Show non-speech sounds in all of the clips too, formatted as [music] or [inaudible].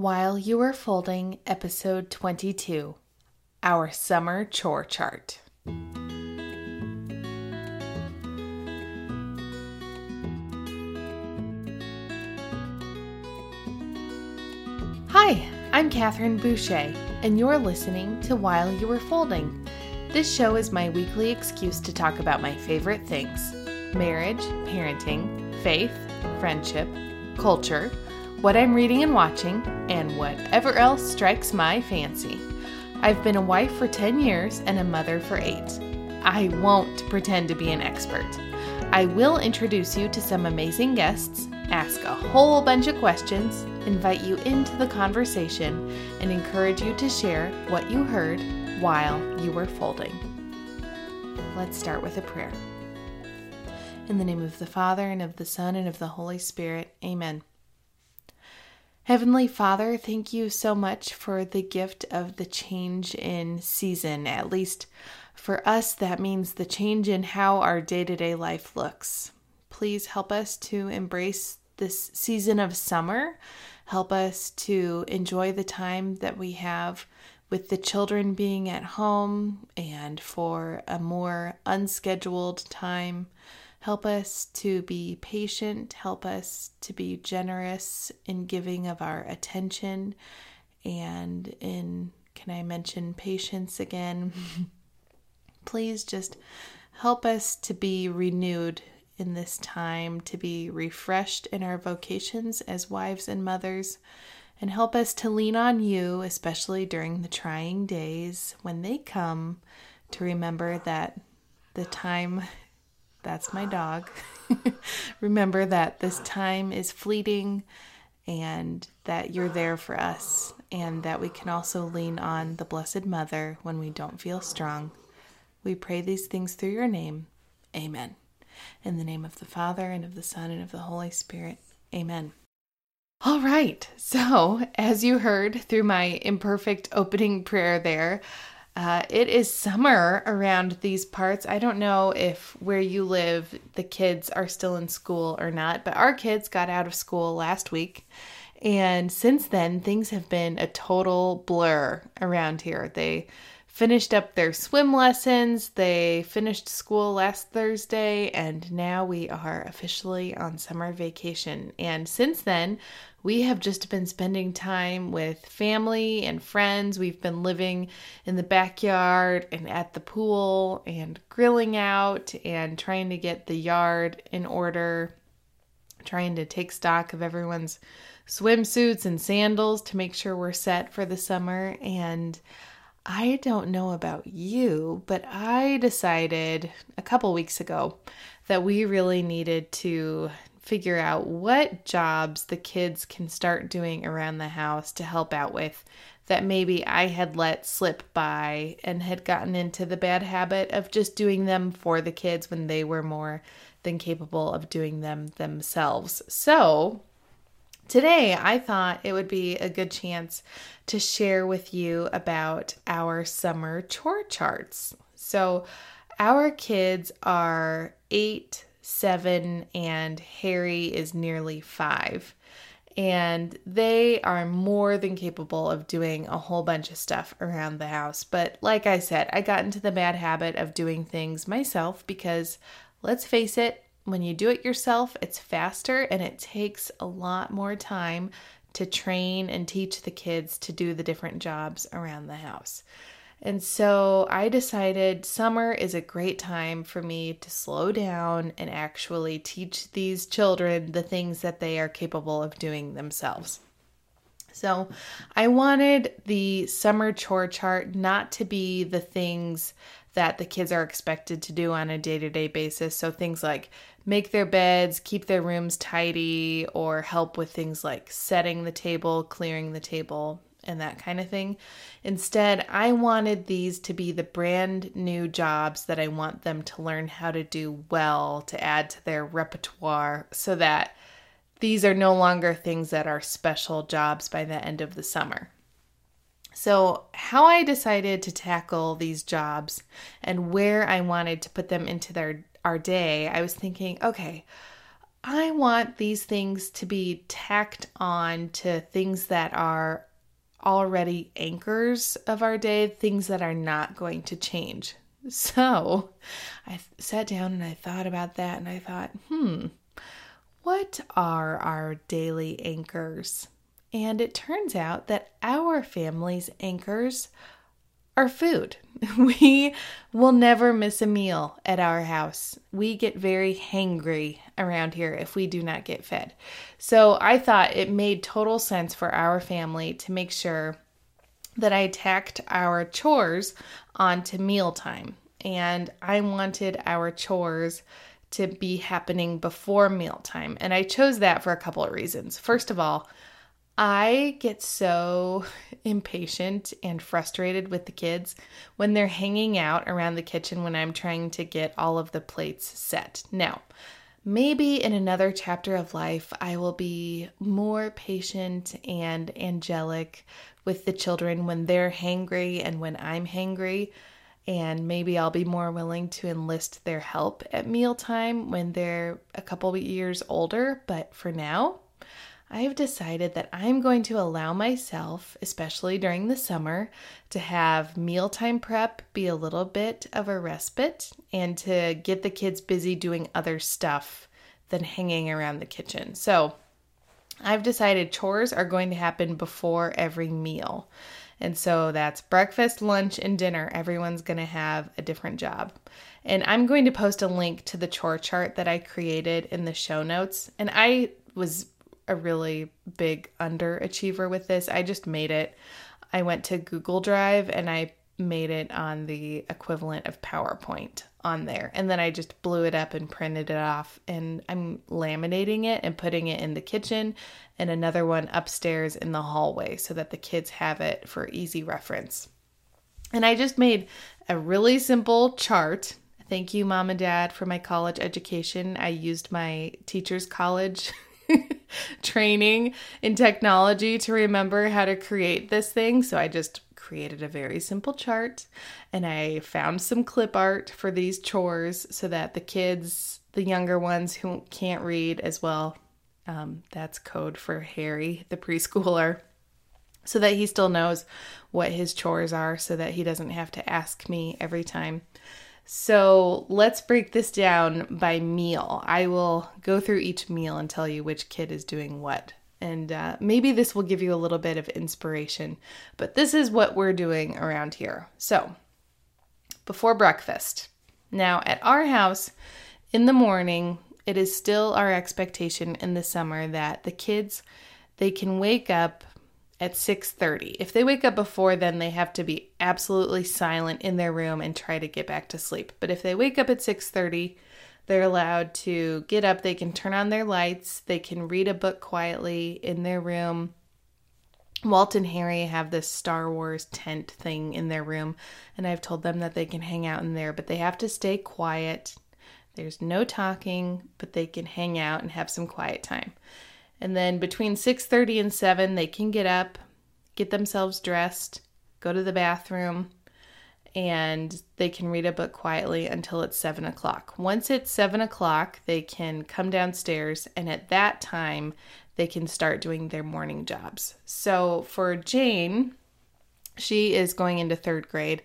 While You Were Folding, Episode 22 Our Summer Chore Chart. Hi, I'm Catherine Boucher, and you're listening to While You Were Folding. This show is my weekly excuse to talk about my favorite things marriage, parenting, faith, friendship, culture what I'm reading and watching, and whatever else strikes my fancy. I've been a wife for 10 years and a mother for 8. I won't pretend to be an expert. I will introduce you to some amazing guests, ask a whole bunch of questions, invite you into the conversation, and encourage you to share what you heard while you were folding. Let's start with a prayer. In the name of the Father, and of the Son, and of the Holy Spirit, amen. Heavenly Father, thank you so much for the gift of the change in season. At least for us, that means the change in how our day to day life looks. Please help us to embrace this season of summer. Help us to enjoy the time that we have with the children being at home and for a more unscheduled time Help us to be patient. Help us to be generous in giving of our attention and in, can I mention patience again? [laughs] Please just help us to be renewed in this time, to be refreshed in our vocations as wives and mothers, and help us to lean on you, especially during the trying days when they come, to remember that the time that's my dog. [laughs] Remember that this time is fleeting and that you're there for us, and that we can also lean on the Blessed Mother when we don't feel strong. We pray these things through your name. Amen. In the name of the Father, and of the Son, and of the Holy Spirit. Amen. All right. So, as you heard through my imperfect opening prayer there, uh, it is summer around these parts. I don't know if where you live the kids are still in school or not, but our kids got out of school last week. And since then, things have been a total blur around here. They finished up their swim lessons, they finished school last Thursday, and now we are officially on summer vacation. And since then, we have just been spending time with family and friends. We've been living in the backyard and at the pool and grilling out and trying to get the yard in order, trying to take stock of everyone's swimsuits and sandals to make sure we're set for the summer. And I don't know about you, but I decided a couple weeks ago that we really needed to figure out what jobs the kids can start doing around the house to help out with that maybe I had let slip by and had gotten into the bad habit of just doing them for the kids when they were more than capable of doing them themselves. So, today I thought it would be a good chance to share with you about our summer chore charts. So, our kids are eight, seven, and Harry is nearly five. And they are more than capable of doing a whole bunch of stuff around the house. But like I said, I got into the bad habit of doing things myself because let's face it, when you do it yourself, it's faster and it takes a lot more time to train and teach the kids to do the different jobs around the house. And so I decided summer is a great time for me to slow down and actually teach these children the things that they are capable of doing themselves. So I wanted the summer chore chart not to be the things that the kids are expected to do on a day to day basis. So things like make their beds, keep their rooms tidy, or help with things like setting the table, clearing the table, and that kind of thing. Instead, I wanted these to be the brand new jobs that I want them to learn how to do well to add to their repertoire so that these are no longer things that are special jobs by the end of the summer. So, how I decided to tackle these jobs and where I wanted to put them into their our day, I was thinking, okay, I want these things to be tacked on to things that are already anchors of our day, things that are not going to change. So I sat down and I thought about that and I thought, hmm, what are our daily anchors? And it turns out that our family's anchors are food. [laughs] We will never miss a meal at our house. We get very hangry around here if we do not get fed. So I thought it made total sense for our family to make sure that I tacked our chores onto mealtime. And I wanted our chores to be happening before mealtime. And I chose that for a couple of reasons. First of all, I get so [laughs] impatient and frustrated with the kids when they're hanging out around the kitchen when I'm trying to get all of the plates set. Now, maybe in another chapter of life, I will be more patient and angelic with the children when they're hangry and when I'm hangry. And maybe I'll be more willing to enlist their help at mealtime when they're a couple years older. But for now, I've decided that I'm going to allow myself, especially during the summer, to have mealtime prep be a little bit of a respite and to get the kids busy doing other stuff than hanging around the kitchen. So I've decided chores are going to happen before every meal. And so that's breakfast, lunch, and dinner. Everyone's going to have a different job. And I'm going to post a link to the chore chart that I created in the show notes. And I was a really big underachiever with this. I just made it. I went to Google Drive and I made it on the equivalent of PowerPoint on there. And then I just blew it up and printed it off. And I'm laminating it and putting it in the kitchen and another one upstairs in the hallway so that the kids have it for easy reference. And I just made a really simple chart. Thank you, mom and dad, for my college education. I used my teacher's college [laughs] [laughs] training in technology to remember how to create this thing. So I just created a very simple chart and I found some clip art for these chores so that the kids, the younger ones who can't read as well, um, that's code for Harry, the preschooler, so that he still knows what his chores are so that he doesn't have to ask me every time. So let's break this down by meal. I will go through each meal and tell you which kid is doing what. And uh, maybe this will give you a little bit of inspiration. But this is what we're doing around here. So, before breakfast. Now, at our house, in the morning, it is still our expectation in the summer that the kids they can wake up at 6:30. If they wake up before then they have to be absolutely silent in their room and try to get back to sleep. But if they wake up at 6:30, they're allowed to get up, they can turn on their lights, they can read a book quietly in their room. Walt and Harry have this Star Wars tent thing in their room, and I've told them that they can hang out in there, but they have to stay quiet. There's no talking, but they can hang out and have some quiet time. And then between 6:30 and 7, they can get up, get themselves dressed, go to the bathroom, and they can read a book quietly until it's seven o'clock. Once it's seven o'clock, they can come downstairs, and at that time, they can start doing their morning jobs. So for Jane, she is going into third grade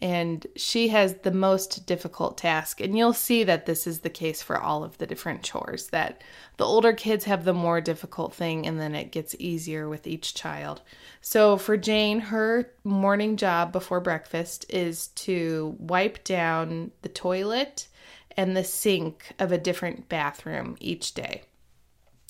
and she has the most difficult task. And you'll see that this is the case for all of the different chores, that the older kids have the more difficult thing, and then it gets easier with each child. So for Jane, her morning job before breakfast is to wipe down the toilet and the sink of a different bathroom each day.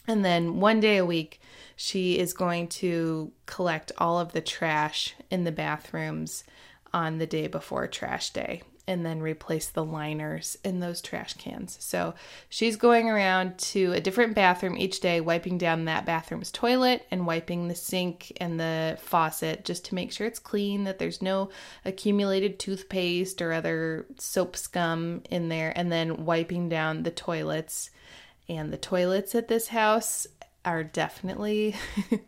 And then one day a week, she is going to collect all of the trash in the bathrooms on the day before trash day and then replace the liners in those trash cans. So she's going around to a different bathroom each day, wiping down that bathroom's toilet and wiping the sink and the faucet just to make sure it's clean, that there's no accumulated toothpaste or other soap scum in there, and then wiping down the toilets. And the toilets at this house are definitely [laughs]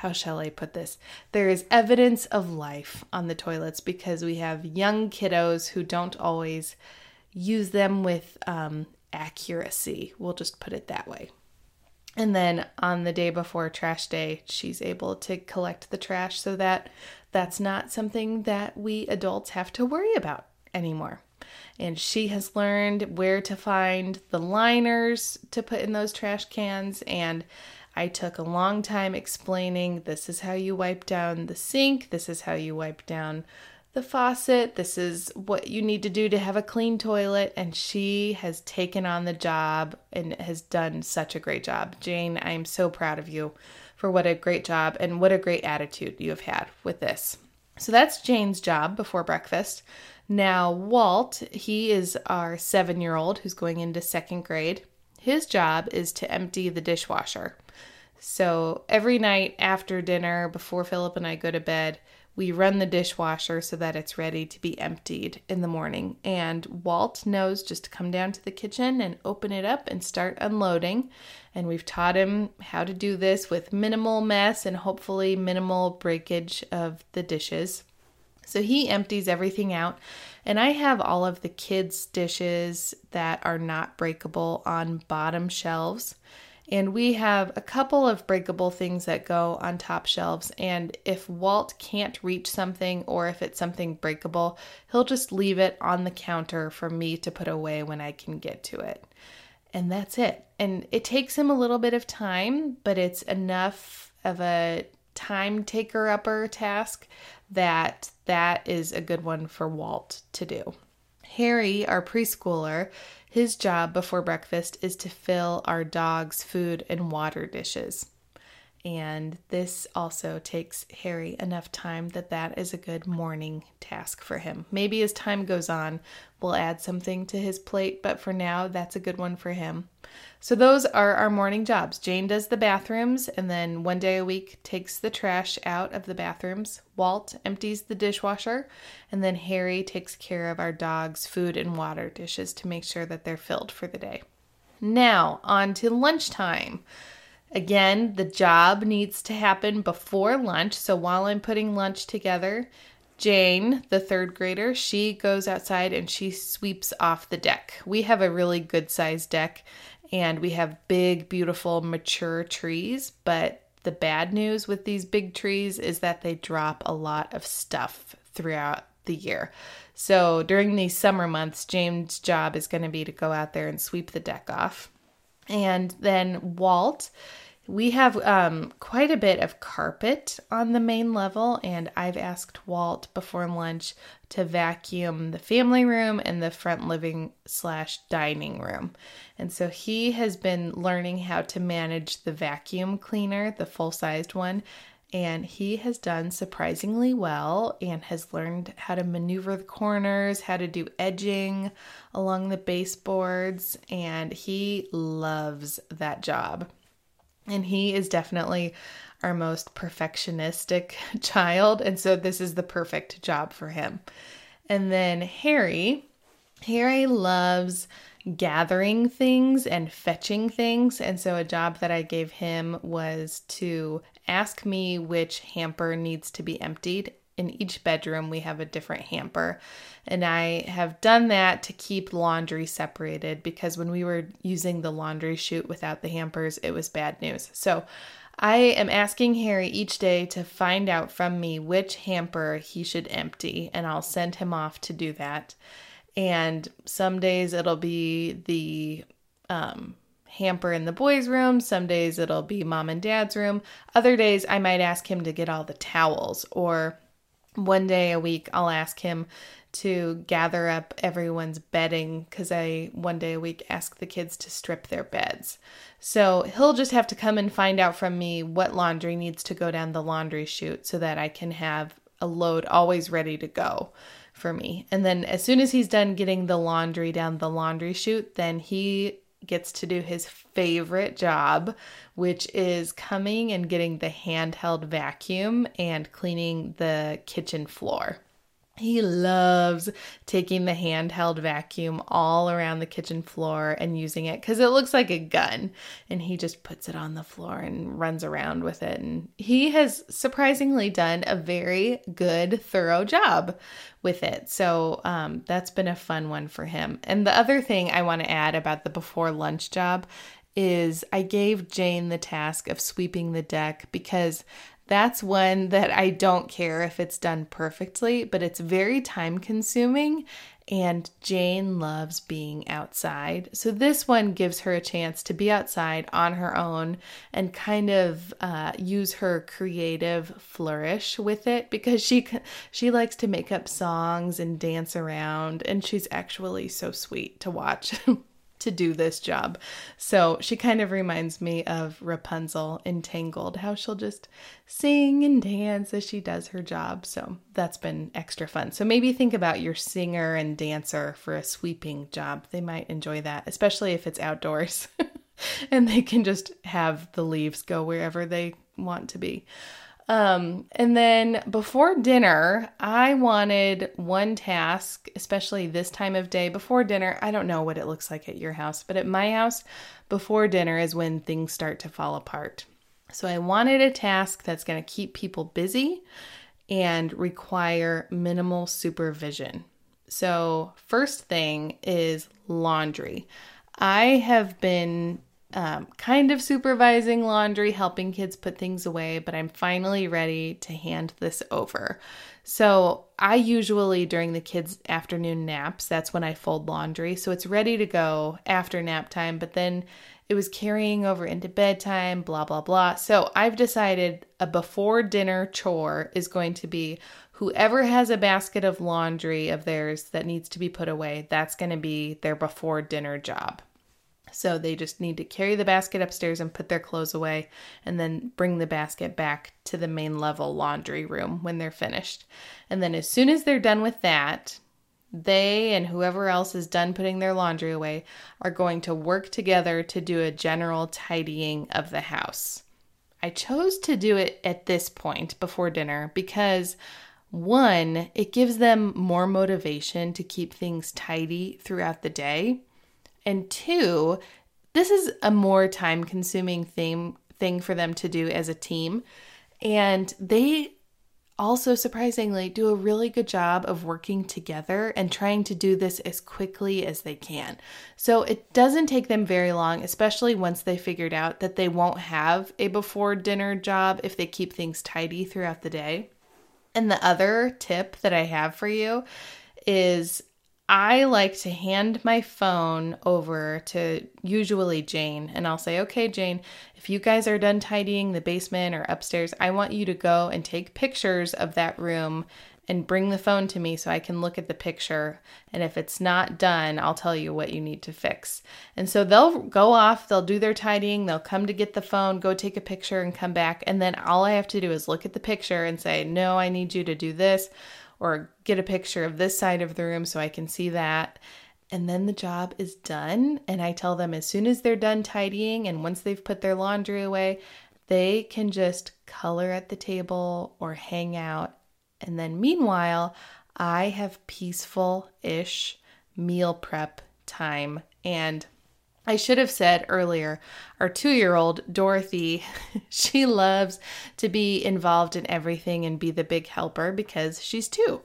how shall I put this? There is evidence of life on the toilets because we have young kiddos who don't always use them with um, accuracy. We'll just put it that way. And then on the day before trash day, she's able to collect the trash so that that's not something that we adults have to worry about anymore. And she has learned where to find the liners to put in those trash cans. And I took a long time explaining this is how you wipe down the sink, this is how you wipe down the faucet. This is what you need to do to have a clean toilet. And she has taken on the job and has done such a great job. Jane, I am so proud of you for what a great job and what a great attitude you have had with this. So that's Jane's job before breakfast. Now, Walt, he is our seven year old who's going into second grade. His job is to empty the dishwasher. So every night after dinner, before Philip and I go to bed, we run the dishwasher so that it's ready to be emptied in the morning. And Walt knows just to come down to the kitchen and open it up and start unloading. And we've taught him how to do this with minimal mess and hopefully minimal breakage of the dishes. So he empties everything out. And I have all of the kids' dishes that are not breakable on bottom shelves. And we have a couple of breakable things that go on top shelves. And if Walt can't reach something or if it's something breakable, he'll just leave it on the counter for me to put away when I can get to it. And that's it. And it takes him a little bit of time, but it's enough of a time taker upper task that that is a good one for Walt to do. Harry, our preschooler, his job before breakfast is to fill our dog's food and water dishes. And this also takes Harry enough time that that is a good morning task for him. Maybe as time goes on, we'll add something to his plate, but for now, that's a good one for him. So those are our morning jobs. Jane does the bathrooms and then one day a week takes the trash out of the bathrooms. Walt empties the dishwasher and then Harry takes care of our dog's food and water dishes to make sure that they're filled for the day. Now, on to lunchtime. Again, the job needs to happen before lunch. So while I'm putting lunch together, Jane, the third grader, she goes outside and she sweeps off the deck. We have a really good sized deck and we have big, beautiful, mature trees. But the bad news with these big trees is that they drop a lot of stuff throughout the year. So during these summer months, Jane's job is going to be to go out there and sweep the deck off. And then Walt we have um, quite a bit of carpet on the main level, and I've asked Walt before lunch to vacuum the family room and the front living slash dining room. And so he has been learning how to manage the vacuum cleaner, the full sized one, and he has done surprisingly well and has learned how to maneuver the corners, how to do edging along the baseboards, and he loves that job. And he is definitely our most perfectionistic [laughs] child. And so this is the perfect job for him. And then Harry, Harry loves gathering things and fetching things. And so a job that I gave him was to ask me which hamper needs to be emptied. In each bedroom, we have a different hamper. And I have done that to keep laundry separated because when we were using the laundry chute without the hampers, it was bad news. So I am asking Harry each day to find out from me which hamper he should empty, and I'll send him off to do that. And some days it'll be the um, hamper in the boys' room. Some days it'll be mom and dad's room. Other days I might ask him to get all the towels, or one day a week I'll ask him to gather up everyone's bedding because I one day a week ask the kids to strip their beds. So he'll just have to come and find out from me what laundry needs to go down the laundry chute so that I can have a load always ready to go for me. And then as soon as he's done getting the laundry down the laundry chute, then he gets to do his favorite job, which is coming and getting the handheld vacuum and cleaning the kitchen floor. He loves taking the handheld vacuum all around the kitchen floor and using it because it looks like a gun. And he just puts it on the floor and runs around with it. And he has surprisingly done a very good, thorough job with it. So um, that's been a fun one for him. And the other thing I want to add about the before lunch job is I gave Jane the task of sweeping the deck because that's one that I don't care if it's done perfectly, but it's very time consuming. And Jane loves being outside. So this one gives her a chance to be outside on her own and kind of uh, use her creative flourish with it because she she likes to make up songs and dance around, and she's actually so sweet to watch. [laughs] to do this job. So she kind of reminds me of Rapunzel in Tangled, how she'll just sing and dance as she does her job. So that's been extra fun. So maybe think about your singer and dancer for a sweeping job. They might enjoy that, especially if it's outdoors [laughs] and they can just have the leaves go wherever they want to be. Um, and then before dinner, I wanted one task, especially this time of day before dinner. I don't know what it looks like at your house, but at my house, before dinner is when things start to fall apart. So I wanted a task that's going to keep people busy and require minimal supervision. So, first thing is laundry. I have been um, kind of supervising laundry, helping kids put things away, but I'm finally ready to hand this over. So, I usually, during the kids' afternoon naps, that's when I fold laundry. So, it's ready to go after nap time, but then it was carrying over into bedtime, blah, blah, blah. So, I've decided a before dinner chore is going to be whoever has a basket of laundry of theirs that needs to be put away, that's going to be their before dinner job. So they just need to carry the basket upstairs and put their clothes away and then bring the basket back to the main level laundry room when they're finished. And then as soon as they're done with that, they and whoever else is done putting their laundry away are going to work together to do a general tidying of the house. I chose to do it at this point before dinner because one, it gives them more motivation to keep things tidy throughout the day. And two, this is a more time consuming thing thing for them to do as a team. And they also surprisingly do a really good job of working together and trying to do this as quickly as they can. So it doesn't take them very long, especially once they figured out that they won't have a before dinner job if they keep things tidy throughout the day. And the other tip that I have for you is I like to hand my phone over to usually Jane, and I'll say, Okay, Jane, if you guys are done tidying the basement or upstairs, I want you to go and take pictures of that room and bring the phone to me so I can look at the picture. And if it's not done, I'll tell you what you need to fix. And so they'll go off, they'll do their tidying, they'll come to get the phone, go take a picture, and come back. And then all I have to do is look at the picture and say, No, I need you to do this or get a picture of this side of the room so I can see that. And then the job is done. And I tell them as soon as they're done tidying and once they've put their laundry away, they can just color at the table or hang out. And then meanwhile, I have peaceful ish meal prep time. And I should have said earlier, our two year old, Dorothy, [laughs] she loves to be involved in everything and be the big helper because she's two.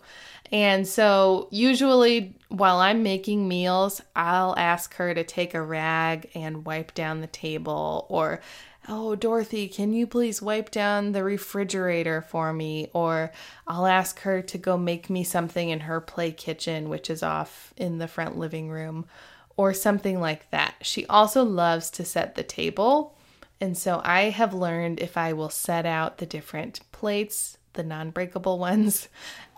And so, usually, while I'm making meals, I'll ask her to take a rag and wipe down the table, or, oh, Dorothy, can you please wipe down the refrigerator for me? Or I'll ask her to go make me something in her play kitchen, which is off in the front living room or something like that. She also loves to set the table. And so I have learned if I will set out the different plates, the non breakable [laughs] ones,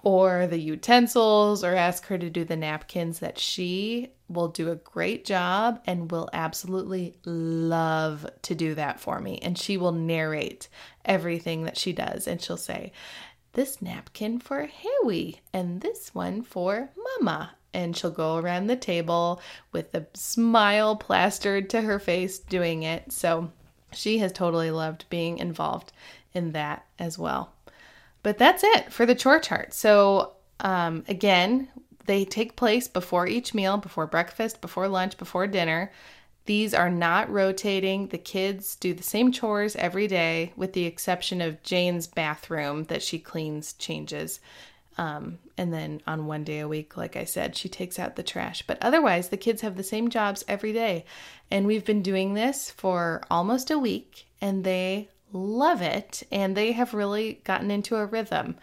or the utensils, or ask her to do the napkins, that she will do a great job and will absolutely love to do that for me. And she will narrate everything that she does. And she'll say, This napkin for Harry, and this one for Mama and she'll go around the table with a smile plastered to her face doing it. So she has totally loved being involved in that as well. But that's it for the chore chart. So Um, again, they take place before each meal, before breakfast, before lunch, before dinner. These are not rotating. The kids do the same chores every day, with the exception of Jane's bathroom that she cleans, changes. Um, and then on one day a week, like I said, she takes out the trash. But otherwise, the kids have the same jobs every day. And we've been doing this for almost a week, and they love it. And they have really gotten into a rhythm.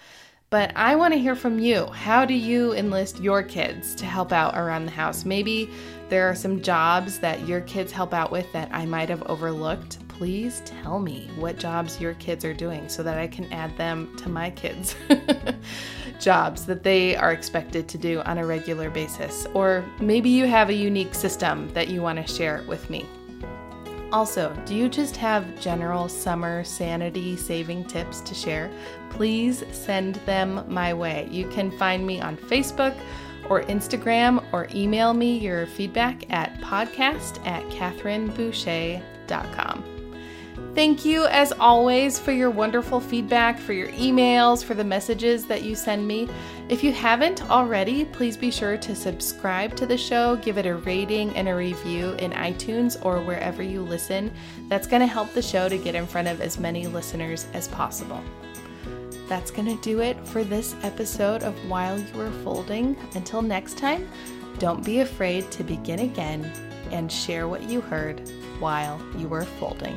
But I want to hear from you. How do you enlist your kids to help out around the house? Maybe there are some jobs that your kids help out with that I might have overlooked. Please tell me what jobs your kids are doing so that I can add them to my kids' [laughs] jobs that they are expected to do on a regular basis. Or maybe you have a unique system that you want to share with me. Also, do you just have general summer sanity saving tips to share? Please send them my way. You can find me on Facebook or Instagram or email me your feedback at podcast at catherineboucher.com. Thank you, as always, for your wonderful feedback, for your emails, for the messages that you send me. If you haven't already, please be sure to subscribe to the show, give it a rating and a review in iTunes or wherever you listen. That's going to help the show to get in front of as many listeners as possible. That's going to do it for this episode of While You Were Folding. Until next time, don't be afraid to begin again and share what you heard while you were folding.